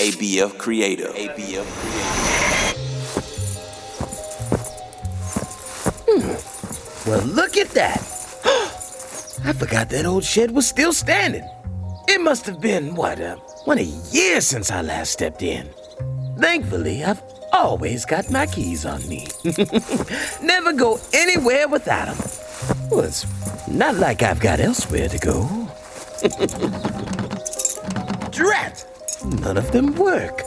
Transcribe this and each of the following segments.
ABF Creator. ABF Hmm. Well, look at that. I forgot that old shed was still standing. It must have been, what, uh, a year since I last stepped in. Thankfully, I've always got my keys on me. Never go anywhere without them. Well, it's not like I've got elsewhere to go. Drat! None of them work.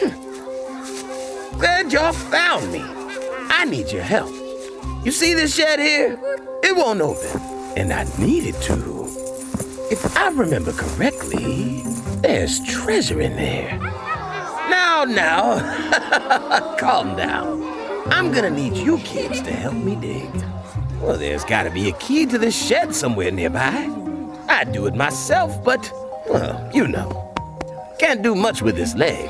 Hmm. Glad y'all found me. I need your help. You see this shed here? It won't open, and I need it to. If I remember correctly, there's treasure in there. Now, now, calm down. I'm gonna need you kids to help me dig. Well, there's gotta be a key to this shed somewhere nearby. I'd do it myself, but, well, you know. Can't do much with this leg.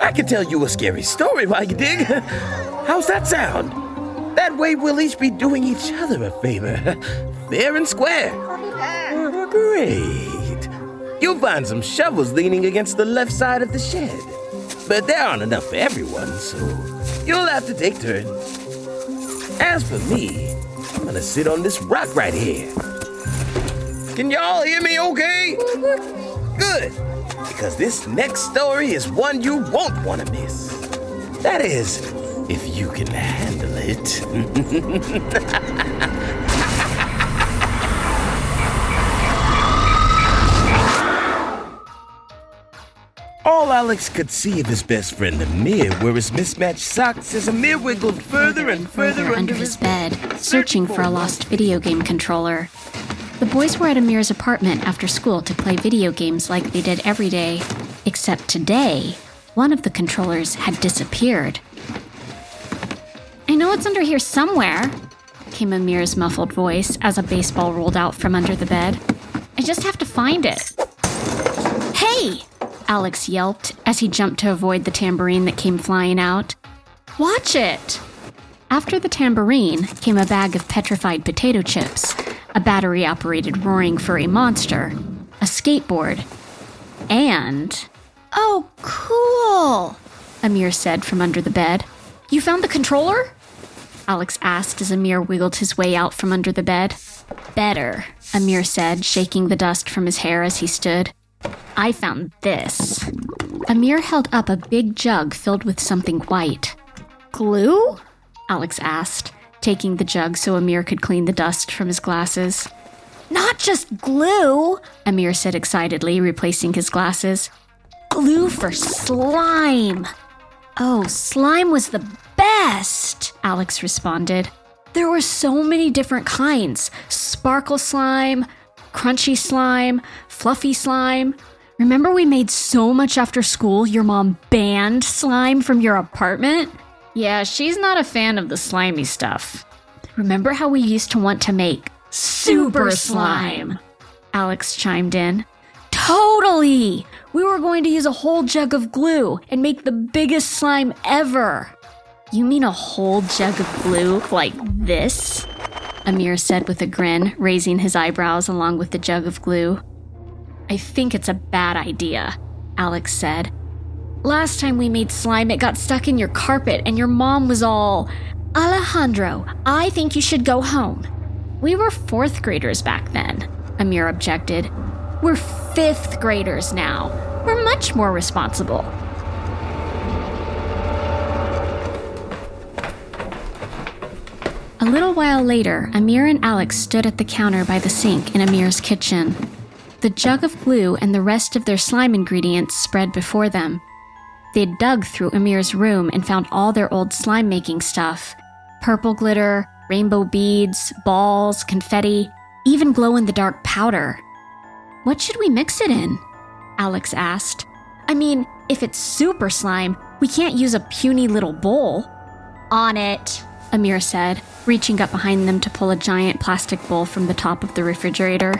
I can tell you a scary story while you dig. How's that sound? That way we'll each be doing each other a favor. Fair and square. Great. You'll find some shovels leaning against the left side of the shed. But there aren't enough for everyone, so you'll have to take turns. As for me, I'm gonna sit on this rock right here. Can y'all hear me okay? Good, because this next story is one you won't want to miss. That is, if you can handle it. All Alex could see of his best friend Amir were his mismatched socks as Amir wiggled further and further under, under his bed, searching for a lost video game controller. The boys were at Amir's apartment after school to play video games like they did every day, except today, one of the controllers had disappeared. I know it's under here somewhere, came Amir's muffled voice as a baseball rolled out from under the bed. I just have to find it. Hey! Alex yelped as he jumped to avoid the tambourine that came flying out. Watch it! After the tambourine came a bag of petrified potato chips, a battery operated roaring furry monster, a skateboard, and. Oh, cool! Amir said from under the bed. You found the controller? Alex asked as Amir wiggled his way out from under the bed. Better, Amir said, shaking the dust from his hair as he stood. I found this. Amir held up a big jug filled with something white. Glue? Alex asked, taking the jug so Amir could clean the dust from his glasses. Not just glue, Amir said excitedly, replacing his glasses. Glue for slime. Oh, slime was the best, Alex responded. There were so many different kinds sparkle slime, crunchy slime, fluffy slime. Remember, we made so much after school, your mom banned slime from your apartment? Yeah, she's not a fan of the slimy stuff. Remember how we used to want to make super slime? Alex chimed in. Totally! We were going to use a whole jug of glue and make the biggest slime ever. You mean a whole jug of glue like this? Amir said with a grin, raising his eyebrows along with the jug of glue. I think it's a bad idea, Alex said. Last time we made slime, it got stuck in your carpet, and your mom was all, Alejandro, I think you should go home. We were fourth graders back then, Amir objected. We're fifth graders now. We're much more responsible. A little while later, Amir and Alex stood at the counter by the sink in Amir's kitchen. The jug of glue and the rest of their slime ingredients spread before them. They'd dug through Amir's room and found all their old slime making stuff purple glitter, rainbow beads, balls, confetti, even glow in the dark powder. What should we mix it in? Alex asked. I mean, if it's super slime, we can't use a puny little bowl. On it, Amir said, reaching up behind them to pull a giant plastic bowl from the top of the refrigerator.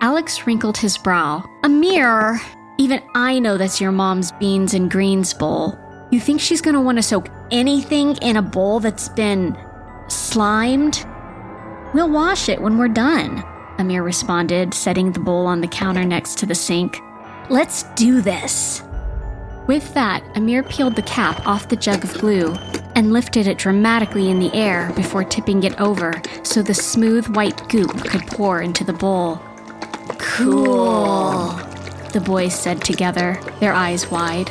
Alex wrinkled his brow. Amir, even I know that's your mom's beans and greens bowl. You think she's gonna wanna soak anything in a bowl that's been slimed? We'll wash it when we're done. Amir responded, setting the bowl on the counter next to the sink. Let's do this. With that, Amir peeled the cap off the jug of glue and lifted it dramatically in the air before tipping it over so the smooth white goop could pour into the bowl. Cool, the boys said together, their eyes wide.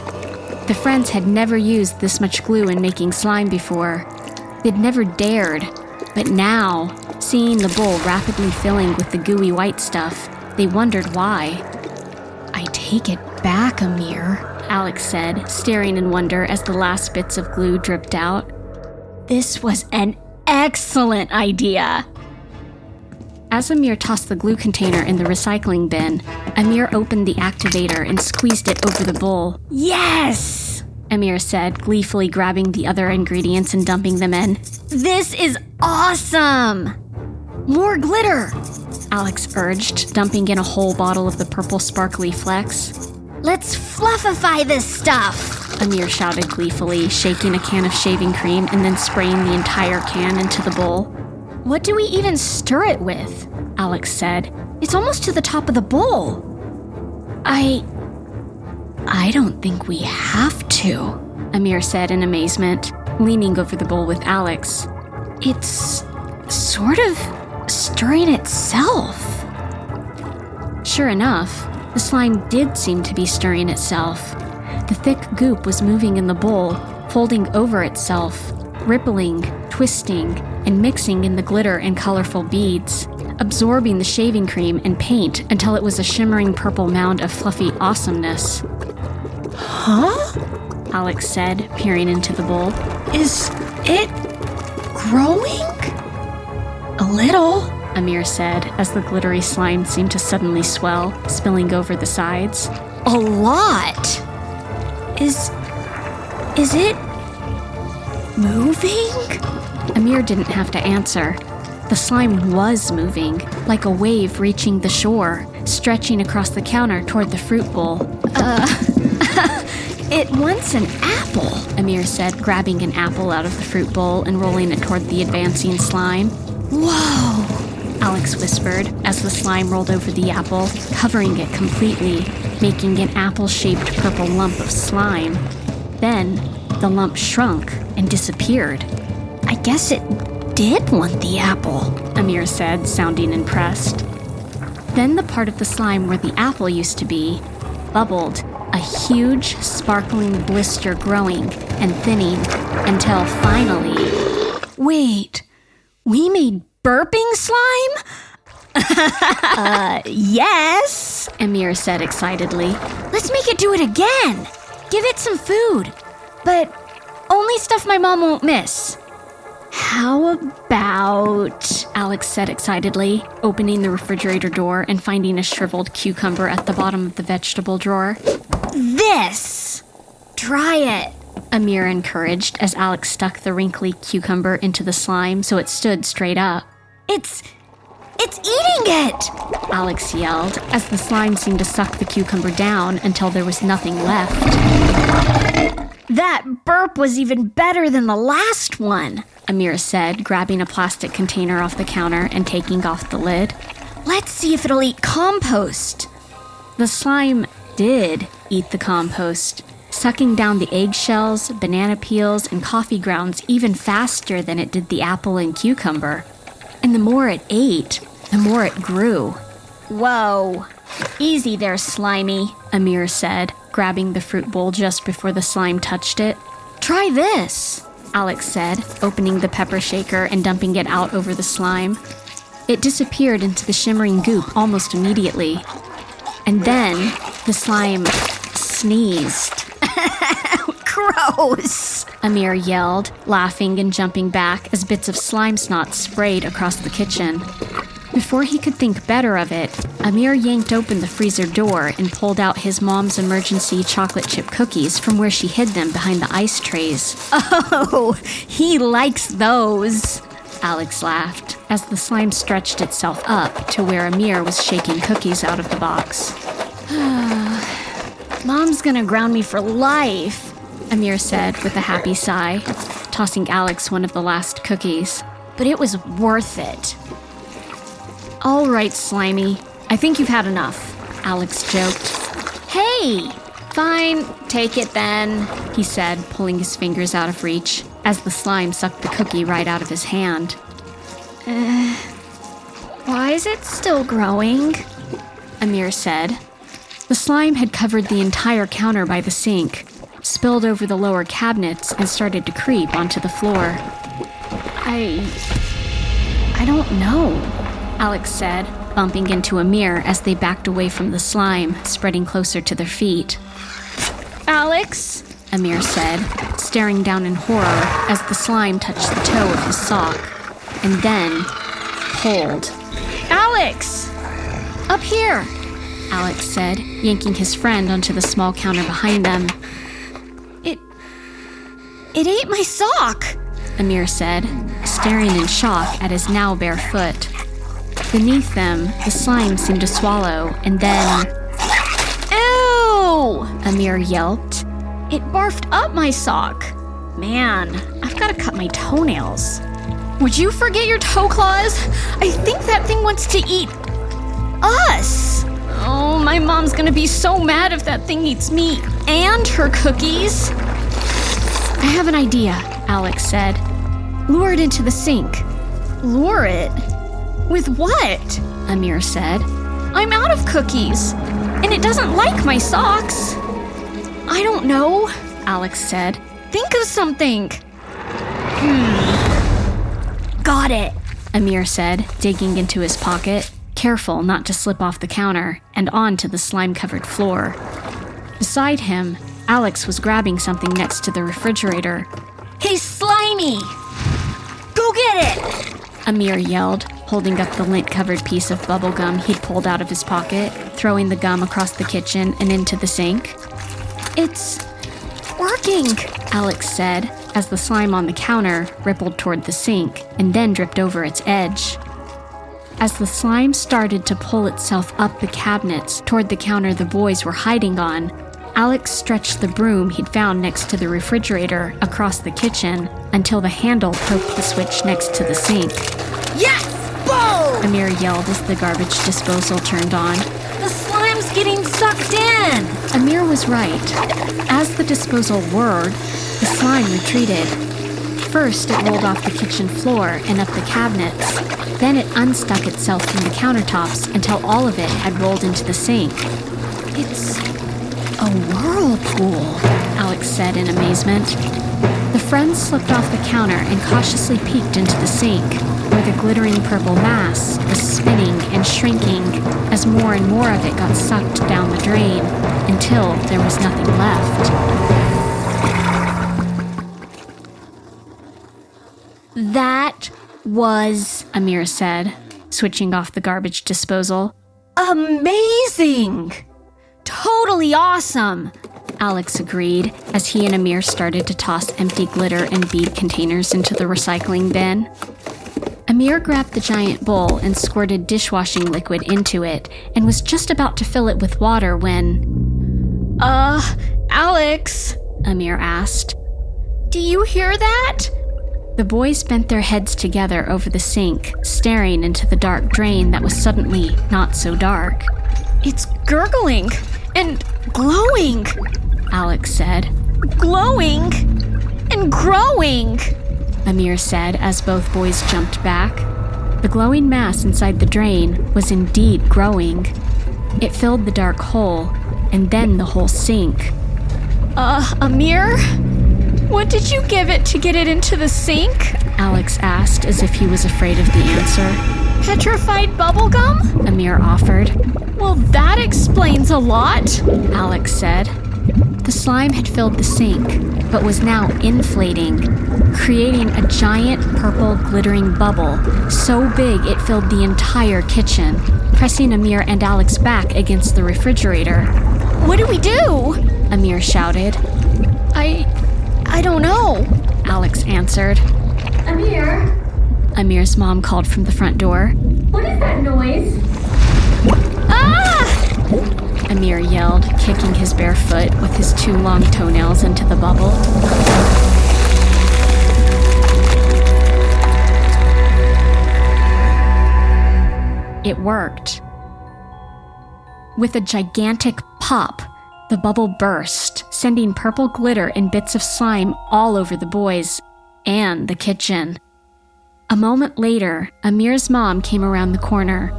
The friends had never used this much glue in making slime before. They'd never dared, but now, seeing the bowl rapidly filling with the gooey white stuff, they wondered why. I take it back, Amir, Alex said, staring in wonder as the last bits of glue dripped out. This was an excellent idea. As Amir tossed the glue container in the recycling bin, Amir opened the activator and squeezed it over the bowl. Yes! Amir said, gleefully grabbing the other ingredients and dumping them in. This is awesome! More glitter! Alex urged, dumping in a whole bottle of the purple sparkly flecks. Let's fluffify this stuff! Amir shouted gleefully, shaking a can of shaving cream and then spraying the entire can into the bowl. What do we even stir it with? Alex said. It's almost to the top of the bowl. I. I don't think we have to, Amir said in amazement, leaning over the bowl with Alex. It's sort of stirring itself. Sure enough, the slime did seem to be stirring itself. The thick goop was moving in the bowl, folding over itself, rippling, twisting, and mixing in the glitter and colorful beads, absorbing the shaving cream and paint until it was a shimmering purple mound of fluffy awesomeness. Huh? Alex said, peering into the bowl. Is it growing? A little. Amir said, as the glittery slime seemed to suddenly swell, spilling over the sides. A lot. Is. Is it. moving? Amir didn't have to answer. The slime was moving, like a wave reaching the shore, stretching across the counter toward the fruit bowl. Uh. it wants an apple, Amir said, grabbing an apple out of the fruit bowl and rolling it toward the advancing slime. Whoa, Alex whispered as the slime rolled over the apple, covering it completely, making an apple shaped purple lump of slime. Then, the lump shrunk and disappeared. I guess it did want the apple, Amir said, sounding impressed. Then the part of the slime where the apple used to be bubbled, a huge, sparkling blister growing and thinning until finally. Wait, we made burping slime? uh, yes, Amir said excitedly. Let's make it do it again. Give it some food, but only stuff my mom won't miss. How about. Alex said excitedly, opening the refrigerator door and finding a shriveled cucumber at the bottom of the vegetable drawer. This! Try it, Amir encouraged as Alex stuck the wrinkly cucumber into the slime so it stood straight up. It's. It's eating it! Alex yelled as the slime seemed to suck the cucumber down until there was nothing left. That burp was even better than the last one, Amir said, grabbing a plastic container off the counter and taking off the lid. Let's see if it'll eat compost. The slime did eat the compost, sucking down the eggshells, banana peels, and coffee grounds even faster than it did the apple and cucumber. And the more it ate, the more it grew. Whoa. Easy there, Slimy, Amir said, grabbing the fruit bowl just before the slime touched it. Try this, Alex said, opening the pepper shaker and dumping it out over the slime. It disappeared into the shimmering goop almost immediately. And then the slime sneezed. Gross! Amir yelled, laughing and jumping back as bits of slime snot sprayed across the kitchen. Before he could think better of it, Amir yanked open the freezer door and pulled out his mom's emergency chocolate chip cookies from where she hid them behind the ice trays. Oh, he likes those. Alex laughed as the slime stretched itself up to where Amir was shaking cookies out of the box. Mom's gonna ground me for life, Amir said with a happy sigh, tossing Alex one of the last cookies. but it was worth it. All right, Slimy. I think you've had enough, Alex joked. Hey! Fine, take it then, he said, pulling his fingers out of reach as the slime sucked the cookie right out of his hand. Uh, why is it still growing? Amir said. The slime had covered the entire counter by the sink, spilled over the lower cabinets, and started to creep onto the floor. I. I don't know, Alex said, bumping into Amir as they backed away from the slime, spreading closer to their feet. Alex? Amir said, staring down in horror as the slime touched the toe of his sock. And then pulled. Alex! Up here! Alex said, yanking his friend onto the small counter behind them. It. It ate my sock! Amir said, staring in shock at his now bare foot. Beneath them, the slime seemed to swallow, and then. Ew! Amir yelped. It barfed up my sock. Man, I've got to cut my toenails. Would you forget your toe claws? I think that thing wants to eat us. Oh, my mom's gonna be so mad if that thing eats me and her cookies. I have an idea, Alex said. Lure it into the sink. Lure it? With what? Amir said. I'm out of cookies, and it doesn't like my socks. I don't know, Alex said. Think of something. Hmm. Got it, Amir said, digging into his pocket, careful not to slip off the counter and onto the slime covered floor. Beside him, Alex was grabbing something next to the refrigerator. Hey, Slimy! Go get it! Amir yelled, holding up the lint covered piece of bubble gum he'd pulled out of his pocket, throwing the gum across the kitchen and into the sink. It's working, Alex said, as the slime on the counter rippled toward the sink and then dripped over its edge. As the slime started to pull itself up the cabinets toward the counter the boys were hiding on, Alex stretched the broom he'd found next to the refrigerator across the kitchen until the handle poked the switch next to the sink. Yes! Amir yelled as the garbage disposal turned on. The slime's getting sucked in! Amir was right. As the disposal whirred, the slime retreated. First, it rolled off the kitchen floor and up the cabinets. Then it unstuck itself from the countertops until all of it had rolled into the sink. It's a whirlpool, Alex said in amazement. The friends slipped off the counter and cautiously peeked into the sink, where the glittering purple mass was spinning and shrinking as more and more of it got sucked down the drain until there was nothing left. That was, Amir said, switching off the garbage disposal. amazing! Totally awesome! Alex agreed as he and Amir started to toss empty glitter and bead containers into the recycling bin. Amir grabbed the giant bowl and squirted dishwashing liquid into it and was just about to fill it with water when. Uh, Alex, Amir asked. do you hear that? The boys bent their heads together over the sink, staring into the dark drain that was suddenly not so dark. It's gurgling and glowing, Alex said. glowing and growing. Amir said as both boys jumped back. The glowing mass inside the drain was indeed growing. It filled the dark hole, and then the whole sink. Uh, Amir? What did you give it to get it into the sink? Alex asked as if he was afraid of the answer. Petrified bubblegum? Amir offered. Well, that explains a lot. Alex said. The slime had filled the sink, but was now inflating, creating a giant purple glittering bubble so big it filled the entire kitchen, pressing Amir and Alex back against the refrigerator. What do we do? Amir shouted. I. I don't know. Alex answered. Amir, Amir's mom called from the front door. what is that noise? Ah! Amir yelled, kicking his bare foot with his two long toenails into the bubble. It worked. With a gigantic pop, the bubble burst, sending purple glitter and bits of slime all over the boys and the kitchen. A moment later, Amir's mom came around the corner.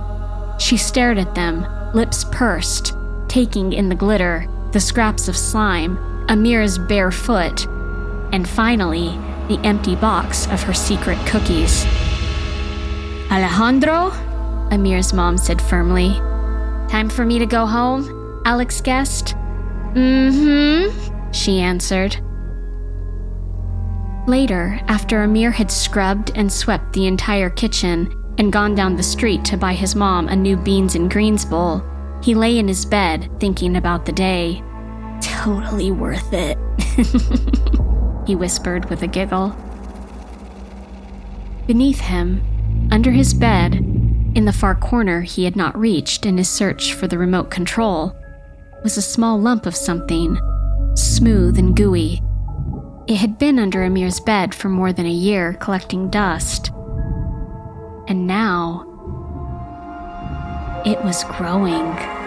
She stared at them, lips pursed, taking in the glitter, the scraps of slime, Amir's bare foot, and finally, the empty box of her secret cookies. Alejandro? Amir's mom said firmly. Time for me to go home? Alex guessed. Mm hmm, she answered. Later, after Amir had scrubbed and swept the entire kitchen and gone down the street to buy his mom a new beans and greens bowl, he lay in his bed thinking about the day. Totally worth it, he whispered with a giggle. Beneath him, under his bed, in the far corner he had not reached in his search for the remote control, was a small lump of something, smooth and gooey it had been under Amir's bed for more than a year, collecting dust. And now, it was growing.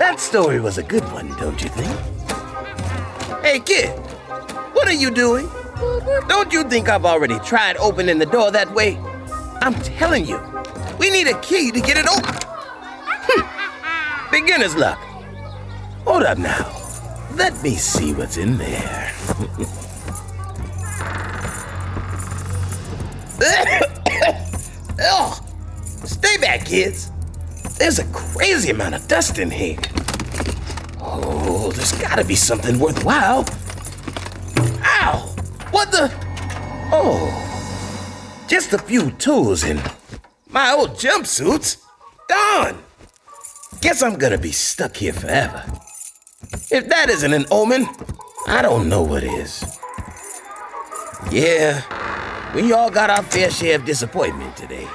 That story was a good one, don't you think? Hey, kid, what are you doing? Don't you think I've already tried opening the door that way? I'm telling you, we need a key to get it open. Beginner's luck. Hold up now. Let me see what's in there. oh, stay back, kids. There's a crazy amount of dust in here. Oh, there's gotta be something worthwhile. Ow! What the? Oh, just a few tools and my old jumpsuits. Gone. Guess I'm gonna be stuck here forever. If that isn't an omen, I don't know what is. Yeah, we all got our fair share of disappointment today.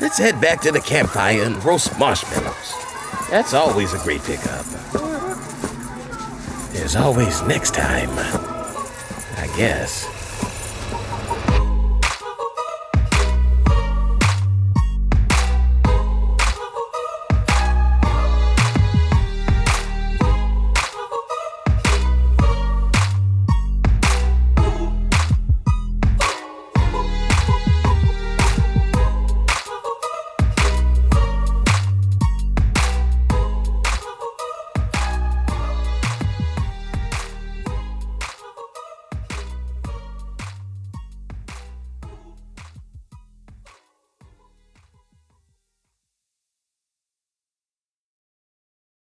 Let's head back to the campfire and roast marshmallows. That's always a great pickup. There's always next time. I guess.